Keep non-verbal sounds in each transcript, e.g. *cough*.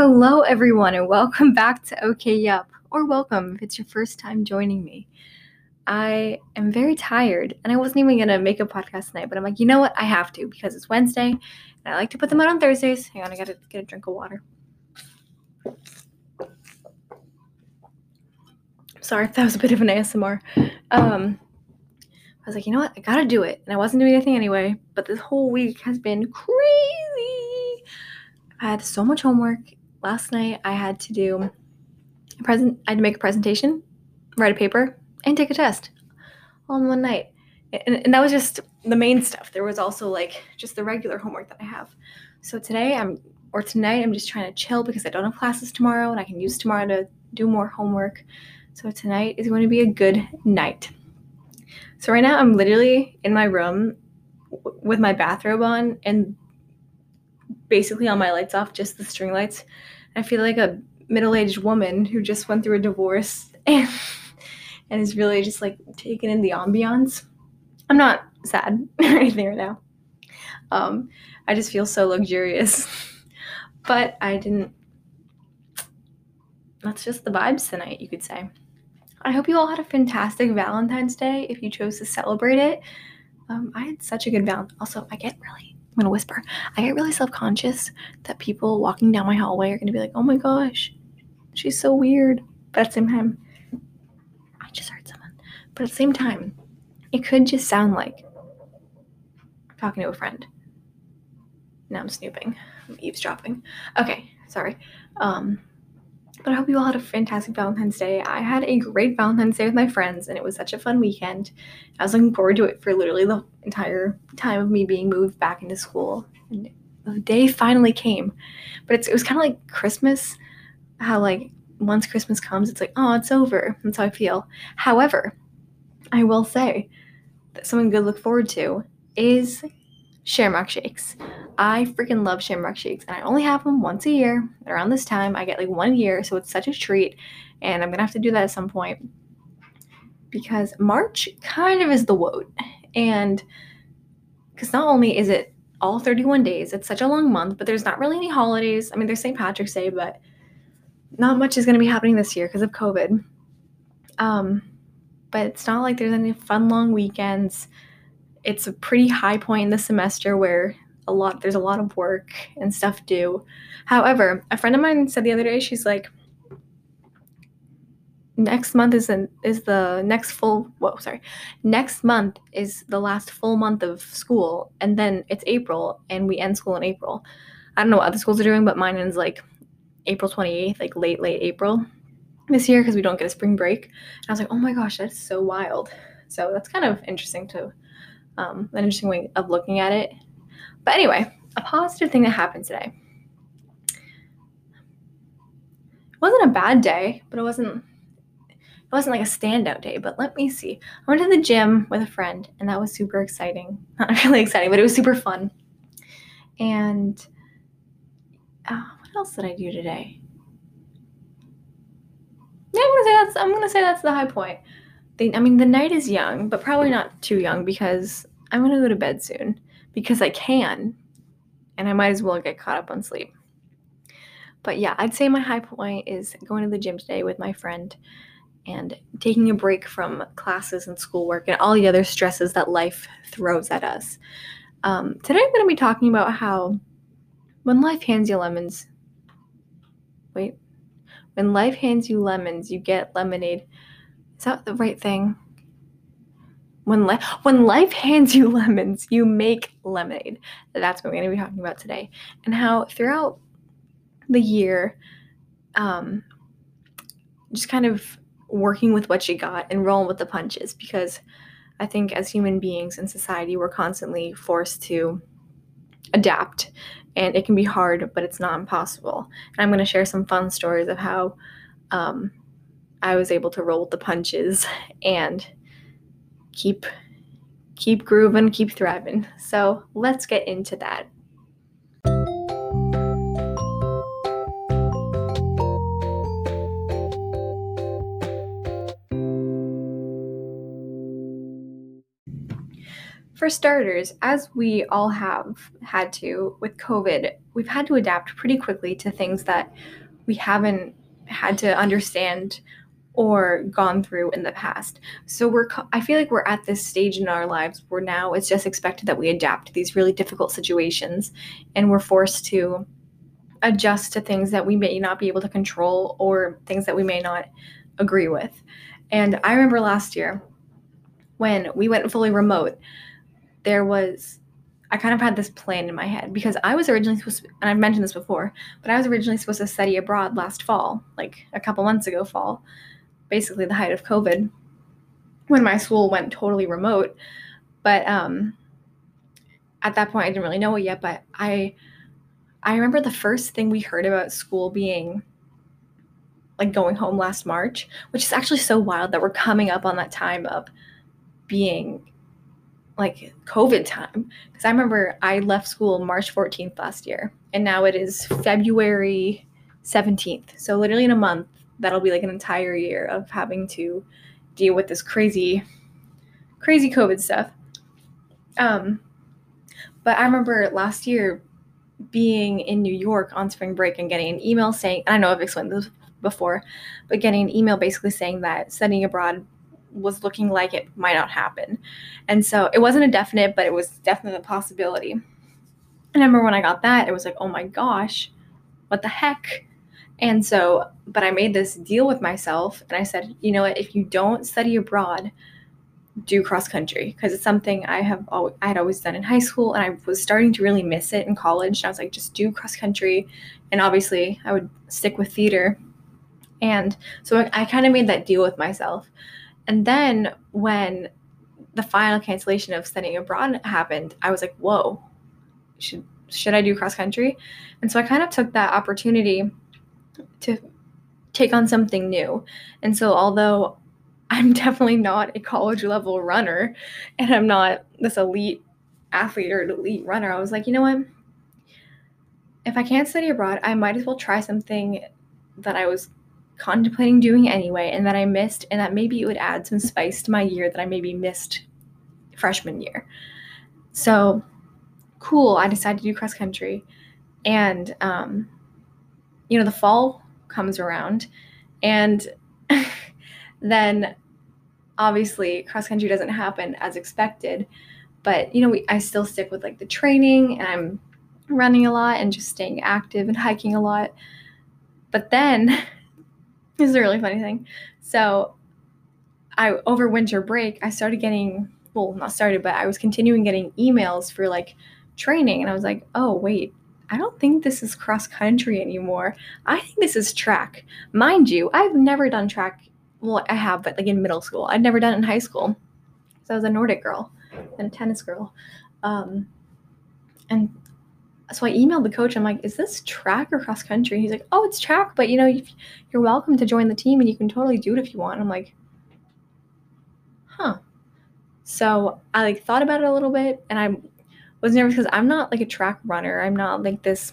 Hello, everyone, and welcome *laughs* back to OK Yup, or welcome if it's your first time joining me. I am very tired, and I wasn't even gonna make a podcast tonight, but I'm like, you know what? I have to because it's Wednesday, and I like to put them out on Thursdays. Hang on, I gotta get a drink of water. Sorry if that was a bit of an ASMR. Um, I was like, you know what? I gotta do it, and I wasn't doing anything anyway. But this whole week has been crazy. I had so much homework. Last night I had to do a present. I had to make a presentation, write a paper, and take a test all in one night. And, and that was just the main stuff. There was also like just the regular homework that I have. So today I'm or tonight I'm just trying to chill because I don't have classes tomorrow and I can use tomorrow to do more homework. So tonight is going to be a good night. So right now I'm literally in my room w- with my bathrobe on and basically all my lights off, just the string lights. I feel like a middle-aged woman who just went through a divorce and *laughs* and is really just like taking in the ambiance. I'm not sad *laughs* or anything right now. Um, I just feel so luxurious. *laughs* but I didn't. That's just the vibes tonight, you could say. I hope you all had a fantastic Valentine's Day if you chose to celebrate it. Um, I had such a good Valentine. Also, I get really, I'm gonna whisper, I get really self conscious that people walking down my hallway are gonna be like, oh my gosh, she's so weird. But at the same time, I just heard someone. But at the same time, it could just sound like I'm talking to a friend. Now I'm snooping, I'm eavesdropping. Okay, sorry. Um, but I hope you all had a fantastic Valentine's Day. I had a great Valentine's Day with my friends, and it was such a fun weekend. I was looking forward to it for literally the entire time of me being moved back into school. And the day finally came. But it was kind of like Christmas, how, like, once Christmas comes, it's like, oh, it's over. That's how I feel. However, I will say that something good to look forward to is Shamrock Shakes. I freaking love Shamrock Shakes, and I only have them once a year. Around this time, I get like one year, so it's such a treat. And I'm gonna have to do that at some point because March kind of is the woat, and because not only is it all 31 days, it's such a long month, but there's not really any holidays. I mean, there's St. Patrick's Day, but not much is gonna be happening this year because of COVID. Um, but it's not like there's any fun long weekends. It's a pretty high point in the semester where a lot there's a lot of work and stuff due. However, a friend of mine said the other day she's like next month is is the next full whoa sorry. Next month is the last full month of school and then it's april and we end school in april. I don't know what other schools are doing but mine ends like april 28th like late late april this year because we don't get a spring break. And i was like oh my gosh that's so wild. So that's kind of interesting to um, an interesting way of looking at it but anyway a positive thing that happened today it wasn't a bad day but it wasn't it wasn't like a standout day, but let me see. I went to the gym with a friend, and that was super exciting. *laughs* Not really exciting, but it was super fun. And uh, what else did I do today? Yeah, I'm gonna say that's I'm gonna say that's the high point. The, I mean, the night is young, but probably not too young because I'm gonna go to bed soon because I can, and I might as well get caught up on sleep. But yeah, I'd say my high point is going to the gym today with my friend and taking a break from classes and schoolwork and all the other stresses that life throws at us. Um, today, I'm going to be talking about how when life hands you lemons, wait, when life hands you lemons, you get lemonade. Is that the right thing? When, life when life hands you *laughs* lemons, you make lemonade. That's what we're going to be talking about today. And how throughout the year, um, just kind of working with what you got and rolling with the punches because I think as human beings in society, we're constantly forced to adapt and it can be hard, but it's not impossible. And I'm going to share some fun stories of how um, I was able to roll with the punches *laughs* and keep keep grooving, keep thriving. So let's get into that. for starters, as we all have had to with COVID, we've had to adapt pretty quickly to things that we haven't had to understand or gone through in the past. So we're I feel like we're at this stage in our lives where now it's just expected that we adapt to these really difficult situations and we're forced to adjust to things that we may not be able to control or things that we may not agree with. And I remember last year when we went fully remote, there was I kind of had this plan in my head because I was originally supposed to, and I've mentioned this before, but I was originally supposed to study abroad last fall, like a couple months ago, fall, basically the height of COVID, when my school went totally remote. But um, at that point, I didn't really know it yet. But I, I remember the first thing we heard about school being like going home last March, which is actually so wild that we're coming up on that time of being like COVID time. Because I remember I left school March 14th last year, and now it is February 17th. So, literally in a month, that'll be like an entire year of having to deal with this crazy, crazy COVID stuff. Um, but I remember last year being in New York on spring break and getting an email saying, I know I've explained this before, but getting an email basically saying that studying abroad was looking like it might not happen. And so it wasn't a definite, but it was definitely a possibility. And I remember when I got that, it was like, oh my gosh, what the heck? And so, but I made this deal with myself and I said, you know what, if you don't study abroad, do cross country because it's something I have always, I had always done in high school and I was starting to really miss it in college. And I was like, just do cross country. And obviously, I would stick with theater. And so I, I kind of made that deal with myself. And then when the final cancellation of studying abroad happened, I was like, whoa, should should I do cross country? And so I kind of took that opportunity to take on something new. And so although I'm *laughs* definitely not a college level runner and I'm not this elite athlete or elite runner, I was like, you know what? If I can't study abroad, I might as well try something that I was contemplating doing anyway and that I missed, and that maybe it would add some spice to my year that I maybe missed freshman year. So cool, I decided to do cross country. And, um, you know, the fall comes around, and *laughs* then obviously cross country doesn't happen as expected. But, you know, we, I still stick with like the training and I'm running a lot and just staying active and *laughs* hiking a lot. But then *laughs* This is a really funny thing. So, I over winter break, I started getting well, not started, but I was continuing getting emails for like training, and I was like, oh wait, I don't think this is cross country anymore. I think this is track. Mind you, I've never done track. Well, I have, but like in middle school, I'd never done it in high school. So I was a Nordic girl and a tennis girl. Um, and so I emailed the coach. I'm like, is this track or cross country? He's like, oh, it's track, but you know, you're welcome to join the team and you can totally do it if you want. I'm like, huh. So I like thought about it a little bit and I was nervous because I'm not like a track runner. I'm not like this.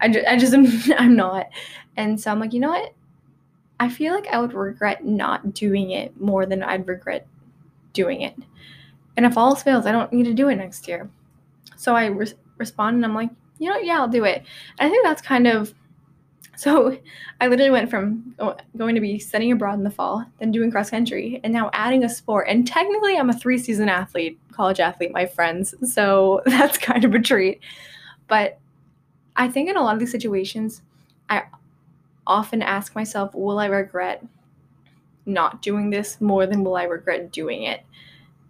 I just, I just am, *laughs* I'm not. And so I'm like, you know what? I feel like I would regret not doing it more than I'd regret doing it. And if all else fails, I don't need to do it next year. So I re- respond and I'm like, you know, yeah, I'll do it. And I think that's kind of so I literally went from going to be studying abroad in the fall, then doing cross country, and now adding a sport. And technically, I'm a three season athlete, college athlete, my friends. So *laughs* that's kind of a treat. But I think in a lot of these situations, I often ask myself, will I regret not doing this more than will I regret doing it?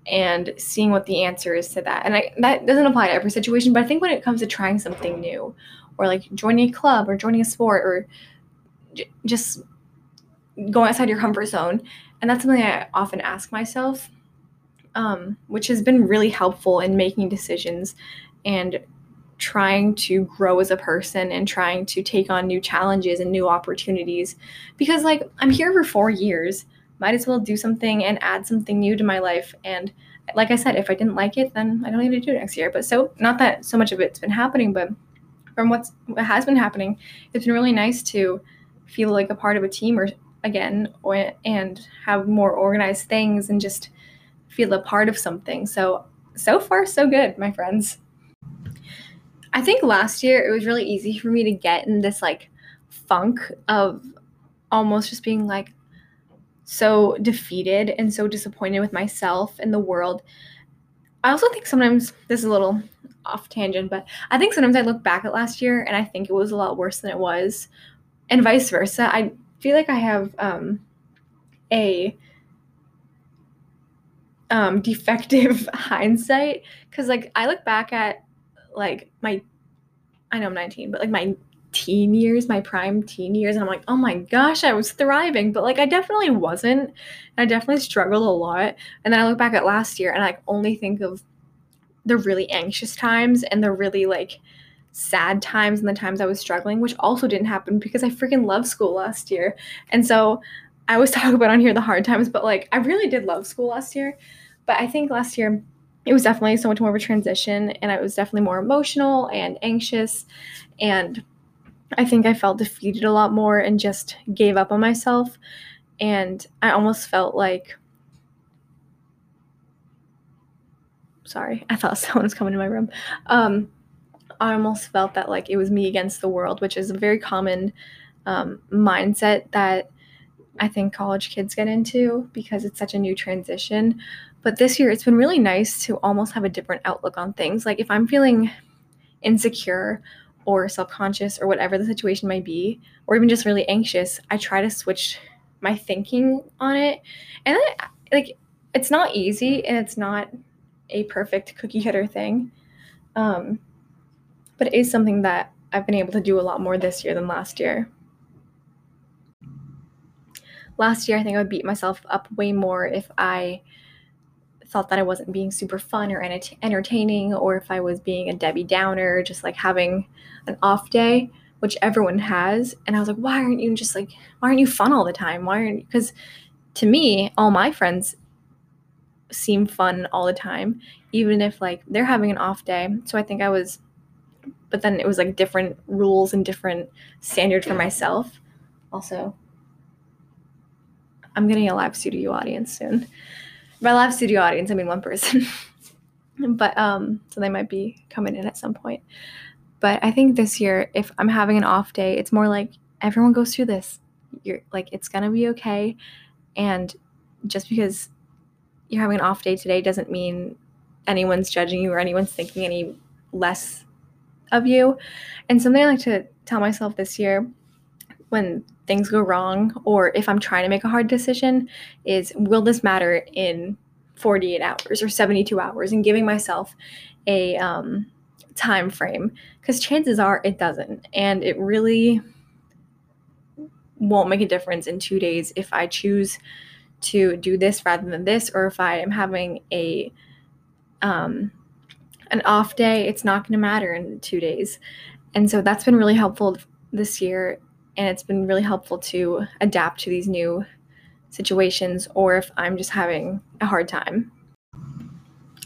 and seeing what the answer is to that. And I, that doesn't apply to every situation, but I think when it comes to trying something new or like joining a club or joining a sport or j- just going outside your comfort zone, and that's something I often ask myself, um, which has been really helpful in making decisions and trying to grow as a person and trying to take on new challenges and new opportunities because like I'm here for 4 years might as well do something and add something new to my life. And like I said, if I didn't like it, then I don't need to do it next year. But so, not that so much of it's been happening, but from what's what has been happening, it's been really nice to feel like a part of a team or again or, and have more organized things and just feel a part of something. So, so far, so good, my friends. I think last year it was really easy for me to get in this like funk of almost just being like so defeated and so disappointed with myself and the world. I also think sometimes this is a little off tangent, but I think sometimes I look back at last year and I think it was a lot worse than it was, and vice versa. I feel like I have um, a um, defective *laughs* hindsight because like I look back at like my I know I'm 19, but like my teen years, my prime teen years, and I'm like, oh my gosh, I was thriving. But like I definitely wasn't. I definitely struggled a lot. And then I look back at last year and I only think of the really anxious times and the really like sad times and the times I was struggling, which also didn't happen because I freaking loved school last year. And so I always *laughs* talk about on here the hard times, but like I really did love school last year. But I think last year it was definitely so much more of a transition and I was definitely more emotional and anxious and I think I felt defeated a lot more and just gave up on myself and I almost felt like sorry, I thought *laughs* someone was coming to my room. Um I almost felt that like it was me against the world, which is a very common um, mindset that I think college kids get into because it's such a new transition. But this year, it's been really nice to almost have a different outlook on things. Like if I'm feeling insecure or self conscious or whatever the situation might be, or even just really anxious, I try to switch my thinking on it. And then, like, it's not easy and it's not a perfect cookie cutter thing. Um, but it is something that I've been able to do a lot more this year than last year. Last year, I think I would beat myself up way more if I thought that I wasn't being super fun or ent- entertaining, or if I was being a Debbie Downer, just like having an off day, which everyone has. And I was like, why aren't you just like, why aren't you fun all the time? Why aren't you because to me, all my friends seem fun all the time, even if like they're having an off day. So I think I was, but then it was like different rules and different standard for myself. Also, I'm getting a live studio audience soon by live studio audience, I mean one person. *laughs* but um, so they might be coming in at some point. But I think this year, if I'm having an off day, it's more like everyone goes through this. You're like, it's gonna be okay. And just because you're having an off day today doesn't mean anyone's judging you or anyone's thinking any less of you. And something I like to tell myself this year when things go wrong or if I'm trying to make a hard decision is will this matter in 48 hours or 72 hours? And giving myself a um, time frame. Because chances are it doesn't. And it really won't make a difference in two days if I choose to do this rather than this or if I am having a um, an off day it's not going to matter in two days and so that's been really helpful this year and it's been really helpful to adapt to these new situations or if I'm just having a hard time.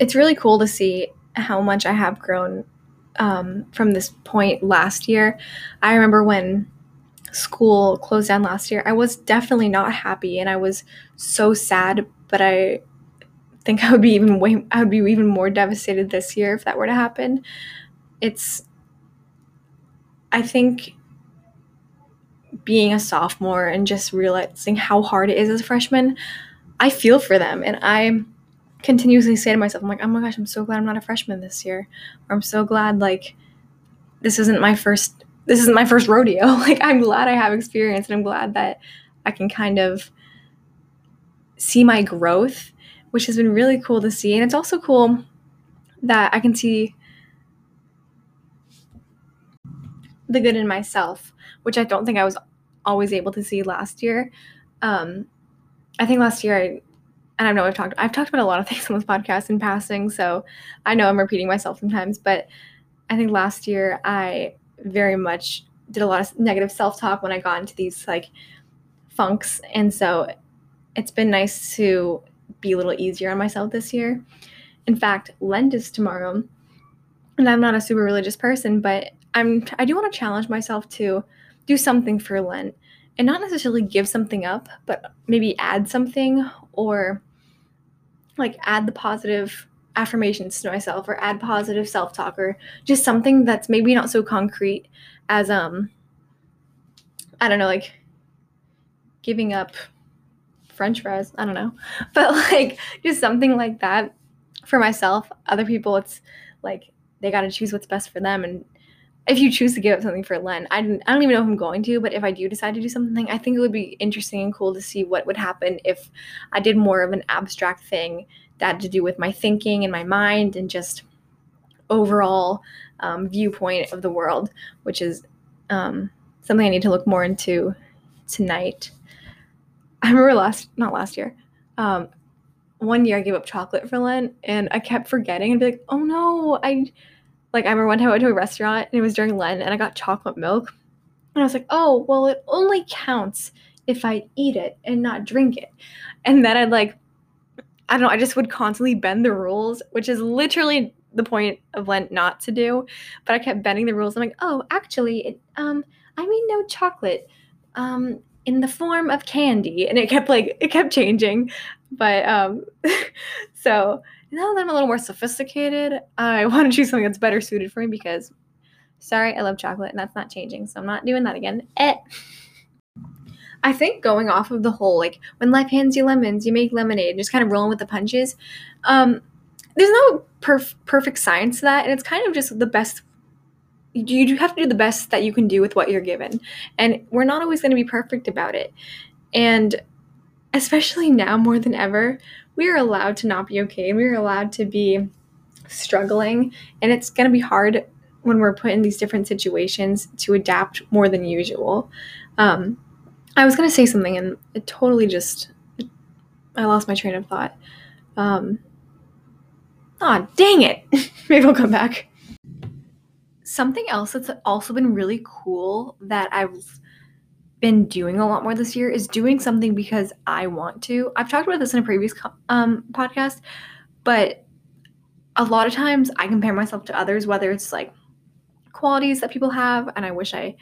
It's really cool to see how much I have grown um, from this point last year. I remember when school closed down last year, I was definitely not happy and I was so sad, but I think I would be even way I would be even more devastated this year if that were to happen. It's I think being a sophomore and just realizing how hard it is as a freshman, I feel for them. And I continuously say to myself, I'm like, oh my gosh, I'm so glad I'm not a freshman this year. Or I'm so glad, like, this isn't my first this isn't my first rodeo. *laughs* Like I'm glad I have experience and I'm glad that I can kind of see my growth, which has been really cool to see. And it's also cool that I can see the good in myself, which I don't think I was always able to see last year. Um, I think last year I and I know I've talked I've talked about a lot of *laughs* things on this podcast in passing, so I know I'm repeating myself sometimes, but I think last year I very much did a lot of negative self-talk when I got into these like funks, and so it's been nice to be a little easier on myself this year. In fact, Lent is tomorrow, and I'm not a super religious person, but I'm I do want to challenge myself to do something for Lent and not necessarily give something up, but maybe add something or like add the positive affirmations to myself or add positive self-talk or just something that's maybe not so concrete as um I don't know, like giving up french fries, I don't know. *laughs* But like just something like that for myself. Other people it's like they got to choose what's best for them and if you choose to give up something for Lent, I I don't even know if I'm going to, but if I do decide to do something, I think it would be interesting and cool to see what would happen if I did more of an abstract thing that had to do with my thinking and my mind and just overall um, viewpoint of the world, which is um, something I need to look more into tonight. *laughs* I remember last, not last year, um, one year I gave up chocolate for Lent and I kept forgetting and be like, oh no, I like I remember one time I went to a restaurant and it was during Lent and I got chocolate milk. And I was like, oh, well, it only counts if I eat it and not drink it. And then I'd like, I don't know, I just would constantly bend the rules, which is literally the point of Lent not to do. But I kept bending the rules. I'm like, oh, actually, it, um, I mean no chocolate. Um, in the form of candy. And it kept like it kept changing. But um *laughs* so now that I'm a little more sophisticated, I *laughs* want to choose something that's better suited for me because, sorry, I love chocolate and that's not changing. So I'm not doing that again. Eh. I think going off of the whole, like, when life hands you lemons, you make lemonade, just kind of rolling with the punches. Um, there's no perf- perfect science to that, and it's kind of just the best. You do have to do the best that you can do with what you're given, and we're not always going to be perfect about it. And especially now more than ever, we are allowed to not be okay we are allowed to be struggling and it's going to be hard when we're put in these different situations to adapt more than usual um, i was going to say something and it totally just i lost my train of thought. Um, oh dang it. *laughs* Maybe i'll come back. Something else that's also been really cool that i've been doing a lot more this year is doing something because I want to. I've talked about this in a previous um, podcast, but a lot of times I compare myself to others, whether it's like qualities that people have, and I wish I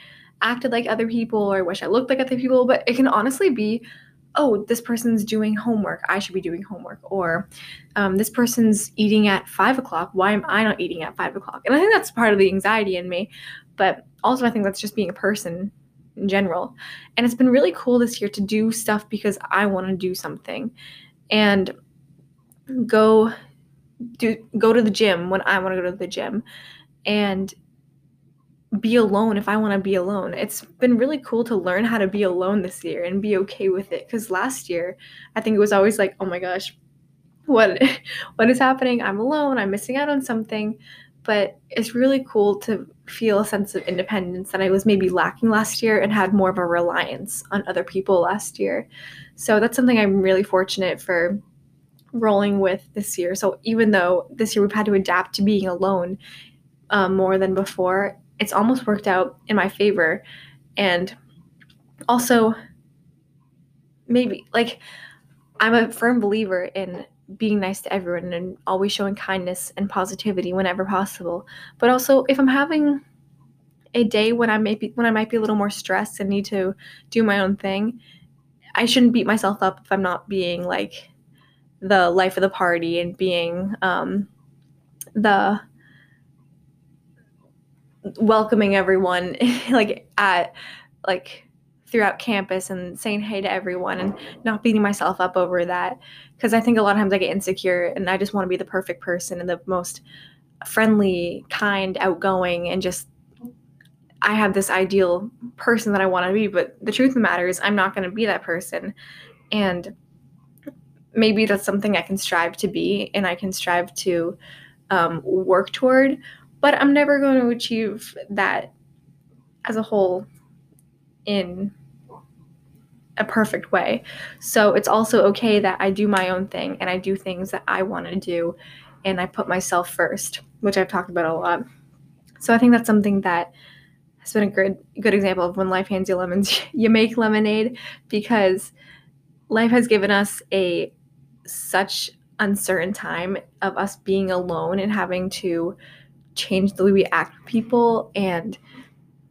acted like other people or I wish I looked like other people, but it can honestly be, oh, this person's doing homework. I should be doing homework. Or um, this person's eating at five o'clock. Why am I not eating at five o'clock? And I think that's part of the anxiety in me. But also, I think that's just being a person in general. And it's been really cool this year to do stuff because I want to do something and go do go to the gym when I want to go to the gym and be alone if I want to be alone. It's been really cool to learn how to be alone this year and be okay with it cuz last year I think it was always like, "Oh my gosh, what *laughs* what is happening? I'm alone. I'm missing out on something." but it's really cool to feel a sense of independence that I was maybe lacking last year and had more of a reliance on other people last year. So that's something I'm really fortunate for rolling with this year. So even though this year we've had to adapt to being alone um, more than before, it's almost worked out in my favor. And also, maybe like I'm a firm believer in being nice to everyone and always showing kindness and positivity whenever possible. But also if I'm having a day when I may be when I might be a little more stressed and need to do my own thing, I shouldn't beat myself up if I'm not being like the life of the party and being um, the welcoming everyone *laughs* like at like throughout campus and saying hey to everyone and not beating myself up over that because I think a lot of times I get insecure and I just want to be the perfect person and the most friendly, kind, outgoing and just I have this ideal person that I want to be, but the truth of the matter is I'm not going to be that person. And maybe that's something I can strive to be and I can strive to um, work toward, but I'm never going to achieve that as a whole in a perfect way. So it's also okay that I do my own thing and I do things that I want to do and I put myself first, which I've talked about a lot. So I think that's something that has been a good good example of when life hands you lemons, *laughs* you make lemonade because life has given us a such uncertain time of us being alone and having to change the way we act with people and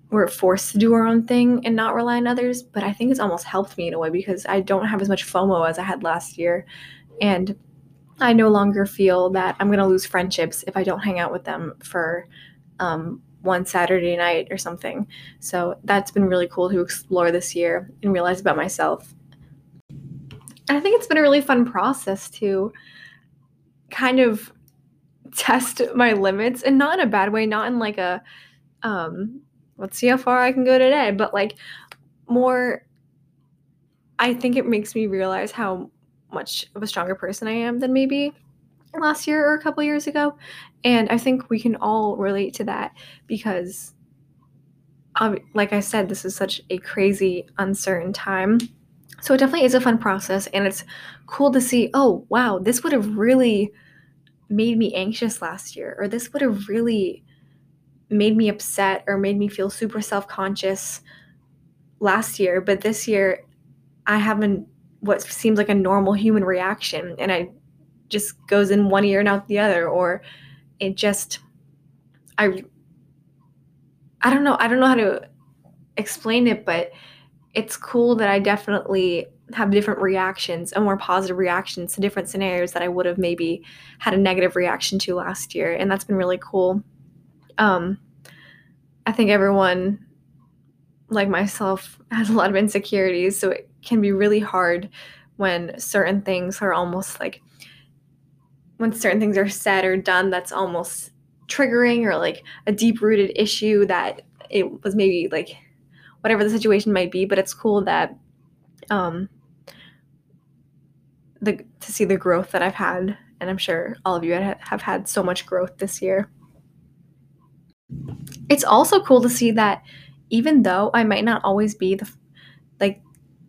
we're forced to do our own thing and not rely on others. But I think it's almost helped me in a way because I don't have as much FOMO as I had last year. And I no longer feel that I'm going to lose friendships if I don't hang out with them for um, one Saturday night or something. So that's been really cool to explore this year and realize about myself. And I think it's been a really fun process to kind of test my limits and not in a bad way, not in like a um let's see how far I can go today, but like more I think it makes me realize how much of a stronger person I am than maybe last year or a couple years ago. And I think we can all relate to that because, um, like I said, this is such a crazy, uncertain time. So it definitely is a fun process. And it's cool to see, oh, wow, this would have really made me anxious last year, or this would have really made me upset or made me feel super self conscious last year. But this year, I haven't what seems like a normal human reaction and I just goes in one ear and out the other or it just I I don't know I don't know how to explain it but it's cool that I definitely have different reactions and more positive reactions to different scenarios that I would have maybe had a negative reaction to last year and that's been really cool. Um I think everyone like myself *laughs* has a lot of insecurities so it can be really hard when certain things are almost like when certain things are said or done that's almost triggering or like a deep rooted issue that it was maybe like whatever the situation might be but it's cool that um the to see the growth that I've had and I'm sure all of you have had so much growth this year. It's also cool to see that even though I might not always be the like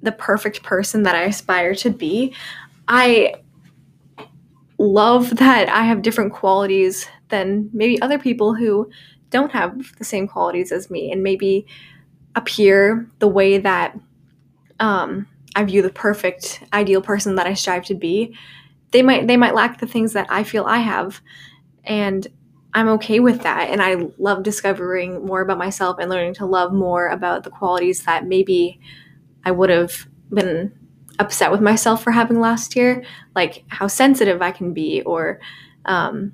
the perfect person that I aspire to be, I love that I have different qualities than maybe other people who don't have the same qualities as me and maybe appear the way that um, I view the perfect ideal person that I strive to be. They might they might lack the things that I feel I have and I'm okay with that and I love discovering more about myself and learning to love more about the qualities that maybe I would have been upset with myself for having last year, like how sensitive I can be, or um,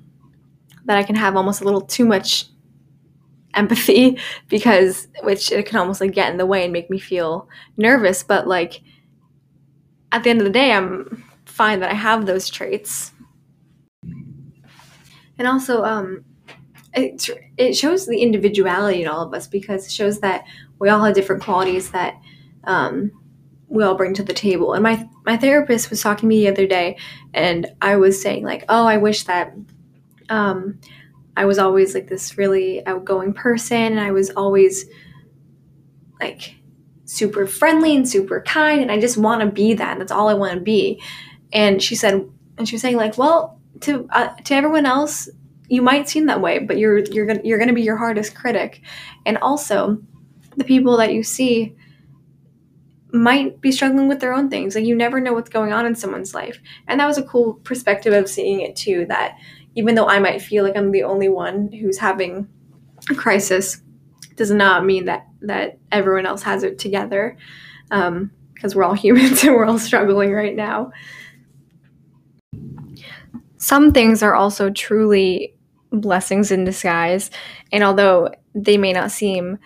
that I can have almost a little too much empathy *laughs* because which it can almost like get in the way and make me feel nervous but like at the end of the day i'm fine that i have those traits and also um it, it shows the individuality in all of us because it shows that we all have different qualities that um, we all bring to the table. And my my therapist was talking to me the other day, and I was saying like, oh, I wish that um, I was always like this really outgoing person, and I was always like super friendly and super kind, and I just want to be that. That's all I want to be. And she said, and she was saying like, well, to uh, to everyone else, you might seem that way, but you're you're gonna you're gonna be your hardest critic, and also the people that you see might be struggling with their own things. Like you never know what's going on in someone's life. And that was a cool perspective of seeing it too that even though I might feel like I'm the only one who's having a crisis does not mean that that everyone else has it together. Um, because we're all *laughs* humans and we're all struggling right now. Some things are also truly blessings in disguise. And although they may not seem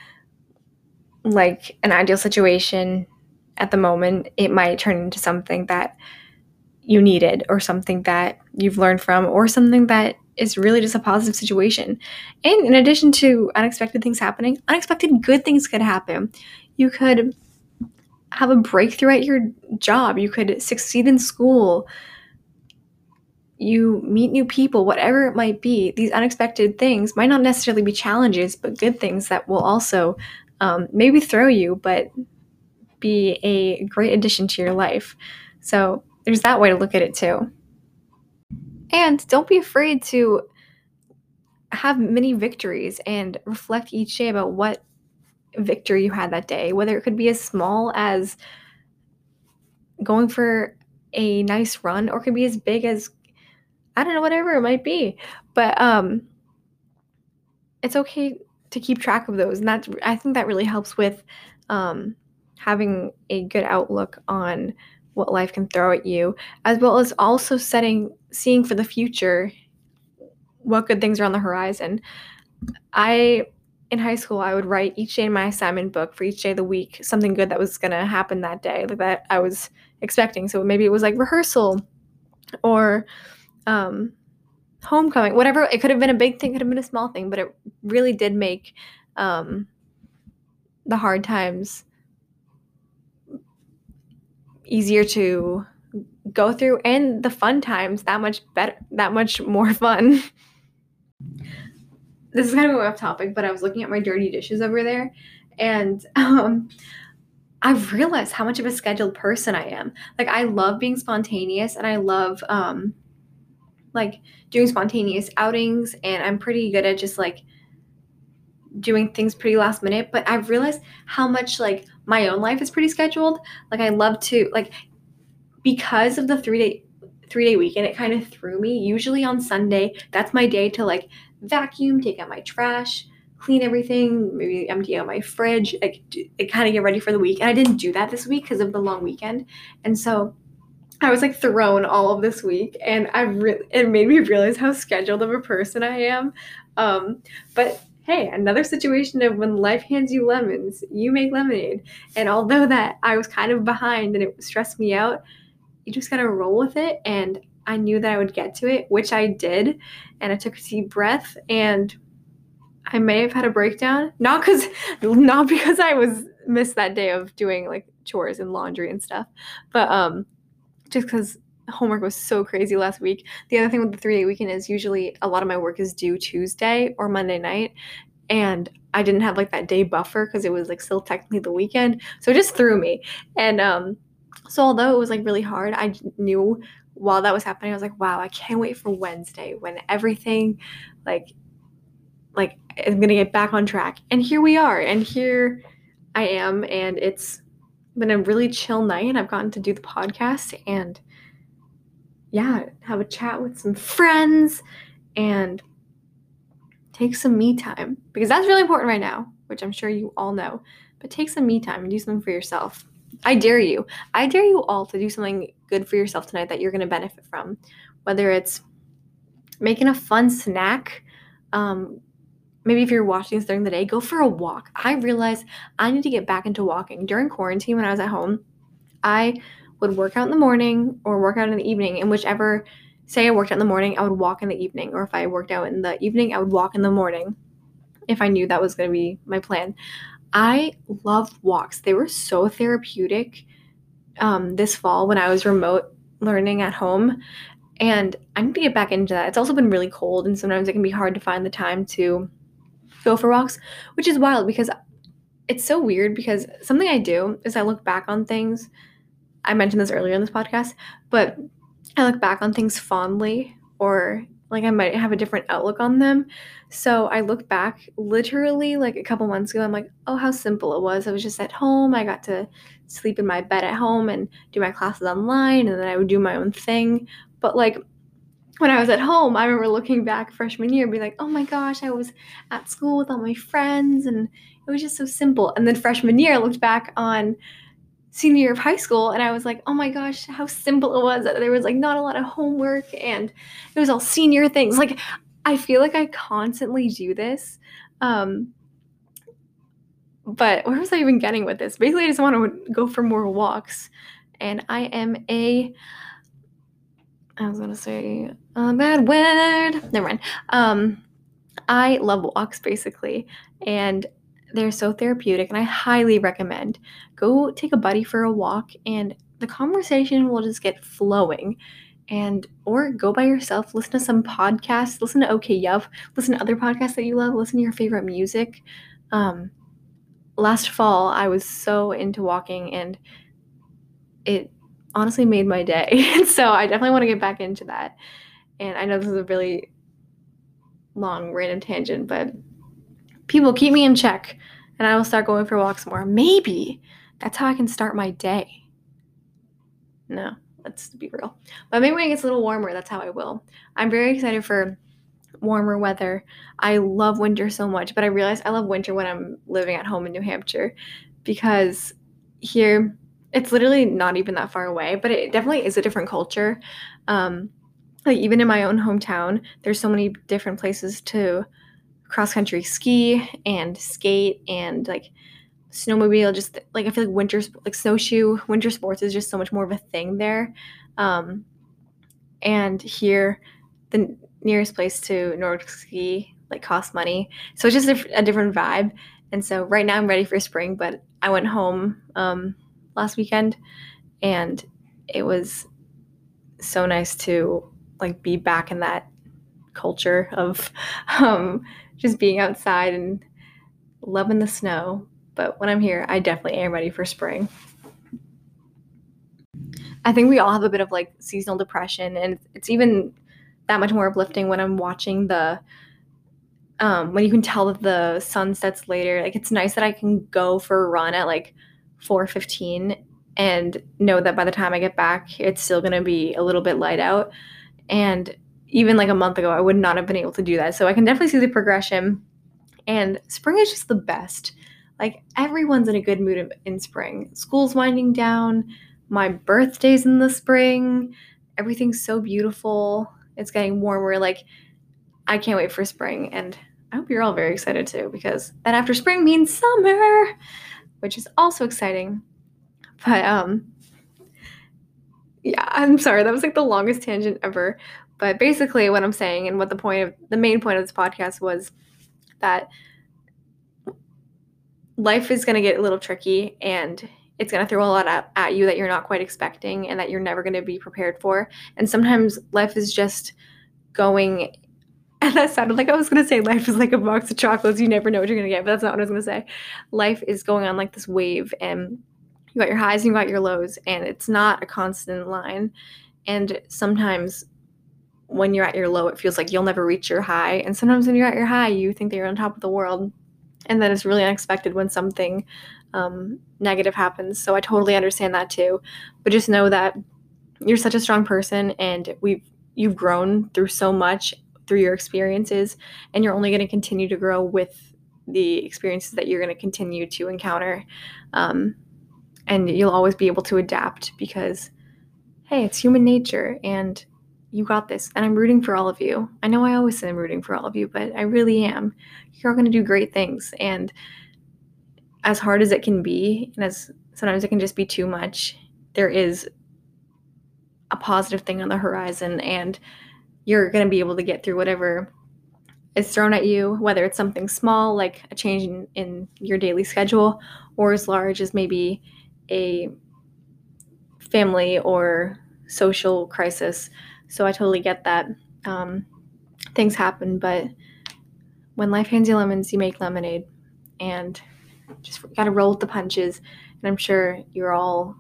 like an ideal situation at the moment, it might turn into something that you needed or something that you've learned from or something that is really just a positive situation. And in addition to unexpected things happening, unexpected good things could happen. You could have a breakthrough at your job, you could succeed in school, you meet new people, whatever it might be. These unexpected things might not necessarily be challenges, but good things that will also um, maybe throw you, but be a great addition to your life. So there's that way to look at it too. And don't be afraid to have many victories and reflect each day about what victory you had that day, whether it could be as small as going for a nice run or could be as big as I don't know whatever it might be. But um it's okay to keep track of those and that's I think that really helps with um having a good outlook on what life can throw at you, as well as also setting seeing for the future what good things are on the horizon. I in high school I would write each day in my assignment book for each day of the week something good that was gonna happen that day, like that I was expecting. So maybe it was like rehearsal or um, homecoming, whatever. It could have been a big thing, could have been a small thing, but it really did make um, the hard times easier to go through and the fun times that much better that much more fun. *laughs* This is kind of a off topic but i was looking at my dirty dishes over there and um, i've realized how much of a scheduled person i am. Like i love being spontaneous and i love um, like doing spontaneous outings and i'm pretty good at just like doing things pretty last minute but i've realized how much like my own life is pretty scheduled. Like i love to like because of the three day three day weekend it kind of threw me usually on sunday that's my day to like vacuum take out my trash clean everything maybe empty out my fridge like kind of get ready for the week and i didn't do that this week because of the long weekend and so I was like thrown all of this week, and I really it made me realize how scheduled of a person I am. Um, but hey, another situation of when life hands you lemons, you make lemonade. And although that I was kind of behind and it stressed me out, you just gotta roll with it. And I knew that I would get to it, which I did. And I took a deep breath and I may have had a breakdown. Not because *laughs* not because I was missed that day of doing like chores and laundry and stuff, but um just because homework was so crazy last week. The other thing with the three day weekend is usually a lot of my work is due Tuesday or Monday night. And I didn't have like that day buffer because it was like still technically the weekend. So it just threw me. And um, so although it was like really hard, I knew while that was happening, I was like, wow, I can't wait for Wednesday when everything like like I'm gonna get back on track. And here we are, and here I am, and it's been a really chill night. and I've gotten to do the podcast and yeah, have a chat with some friends and take some me time because that's really important right now, which I'm sure you all know. But take some me time and do something for yourself. I dare you. I dare you all to do something good for yourself tonight that you're going to benefit from. Whether it's making a fun snack, um, maybe if you're watching this during the day, go for a walk. I realized I need to get back into walking. During quarantine, when I was at home, I would work out in the morning or work out in the evening, and whichever, say I worked out in the morning, I would walk in the evening, or if I worked out in the evening, I would walk in the morning if I knew that was going to be my plan. I love walks. They were so therapeutic um, this fall when I was remote learning at home. And I need to get back into that. It's also been really cold, and sometimes it can be hard to find the time to go for walks, which is wild because it's so weird because something I do is I look back on things. I mentioned this earlier in this podcast, but I look back on things fondly or like I might have a different outlook on them. So I look back literally like a couple months ago. I'm like, oh, how simple it was. I was just at home. I got to sleep in my bed at home and do my classes online, and then I would do my own thing. But like when I was at home, I remember looking back freshman year and be like, oh my gosh, I was at school with all my friends and it was just so simple. And then freshman year, I looked back on senior year of high school and I was like, oh my gosh, how simple it was. There was like not a lot of homework and it was all senior things. Like, I feel like I constantly do this. Um, but where was I even getting with this? Basically, I just want to go for more walks. And I am a I was gonna say a bad word. Never mind. Um, I love walks basically, and they're so therapeutic, and I highly recommend go take a buddy for a walk, and the conversation will just get flowing. And or go by yourself, listen to some podcasts, listen to OK Yup, listen to other podcasts that you love, listen to your favorite music. Um, last fall, I was so into walking, and it honestly made my day. *laughs* so I definitely want to get back into that. And I know this is a really long random tangent, but people keep me in check and I will start going for walks more. Maybe that's how I can start my day. No, let's be real. But maybe when it gets a little warmer, that's how I will. I'm very excited for warmer weather. I love winter so much, but I realize I love winter when I'm living at home in New Hampshire because here it's literally not even that far away, but it definitely is a different culture. Um, like even in my own hometown, there's so many different places to cross country ski and skate and like snowmobile just like i feel like winter like snowshoe winter sports is just so much more of a thing there. Um and here the nearest place to nordic ski like costs money. So it's just a, a, different vibe. And so right now i'm ready for spring but i went home um last weekend and it was so nice to like be back in that culture of *laughs* um just being outside and loving the snow. But when I'm here, I definitely am ready for spring. I think we all have a bit of like seasonal depression, and it's even that much more uplifting when I'm watching the um, when you can tell that the sun sets later. Like it's nice that I can go for a run at like 4:15 and know that by the time I get back, it's still gonna be a little bit light out. And even like a month ago, I would not have been able to do that. So I can definitely see the progression. And spring is just the best. Like everyone's in a good mood in spring. School's winding down. My birthday's in the spring. Everything's so beautiful. It's getting warmer. Like I can't wait for spring. And I hope you're all very excited too, because that after spring means summer, which is also exciting. But um yeah, I'm sorry. That was like the longest tangent ever. But basically, what I'm saying and what the point of the main point of this podcast was that life is going to get a little tricky and it's going to throw a lot at, at you that you're not quite expecting and that you're never going to be prepared for. And sometimes life is just going *laughs* and that sounded like I was gonna say life is like a box of chocolates. You never know what you're gonna get, but that's not what I was gonna say. Life is going on like this wave, and you got your highs and you got your lows, and it's not a constant line. And sometimes when you're at your low, it feels like you'll never reach your high. And sometimes when you're at your high, you think that you're on top of the world. And then it's really unexpected when something um, negative happens. So I totally understand that too. But just know that you're such a strong person and we've you've grown through so much through your experiences and you're only going to continue to grow with the experiences that you're going to continue to encounter um, and you'll always be able to adapt because hey it's human nature and you got this. And I'm rooting for all of you. I know I always say I'm rooting for all of you, but I really am. You're all going to do great things. And as hard as it can be, and as sometimes it can just be too much, there is a positive thing on the horizon. And you're going to be able to get through whatever is thrown at you, whether it's something small, like a change in, in your daily schedule, or as large as maybe a family or social crisis so I totally get that. Um, things happen, but when life hands you lemons, you make lemonade. And just got to roll with the punches. And I'm sure you're all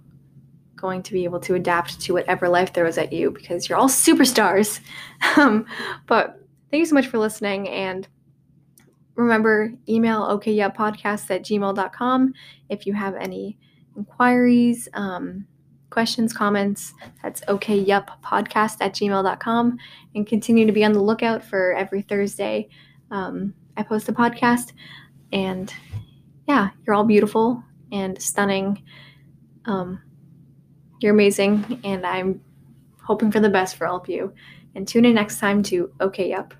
going to be able to adapt to whatever life throws at you because you're all superstars. *laughs* um, but thank you so much for listening. And remember, email okyeppodcast at gmail.com if you have any inquiries. Um, questions, comments, that's okay, yep, podcast at gmail.com. And continue to be on the lookout for every Thursday. Um, I post a podcast. And yeah, you're all beautiful and stunning. Um, you're amazing. And I'm hoping for the best for all of you. And tune in next time to Okay Yup.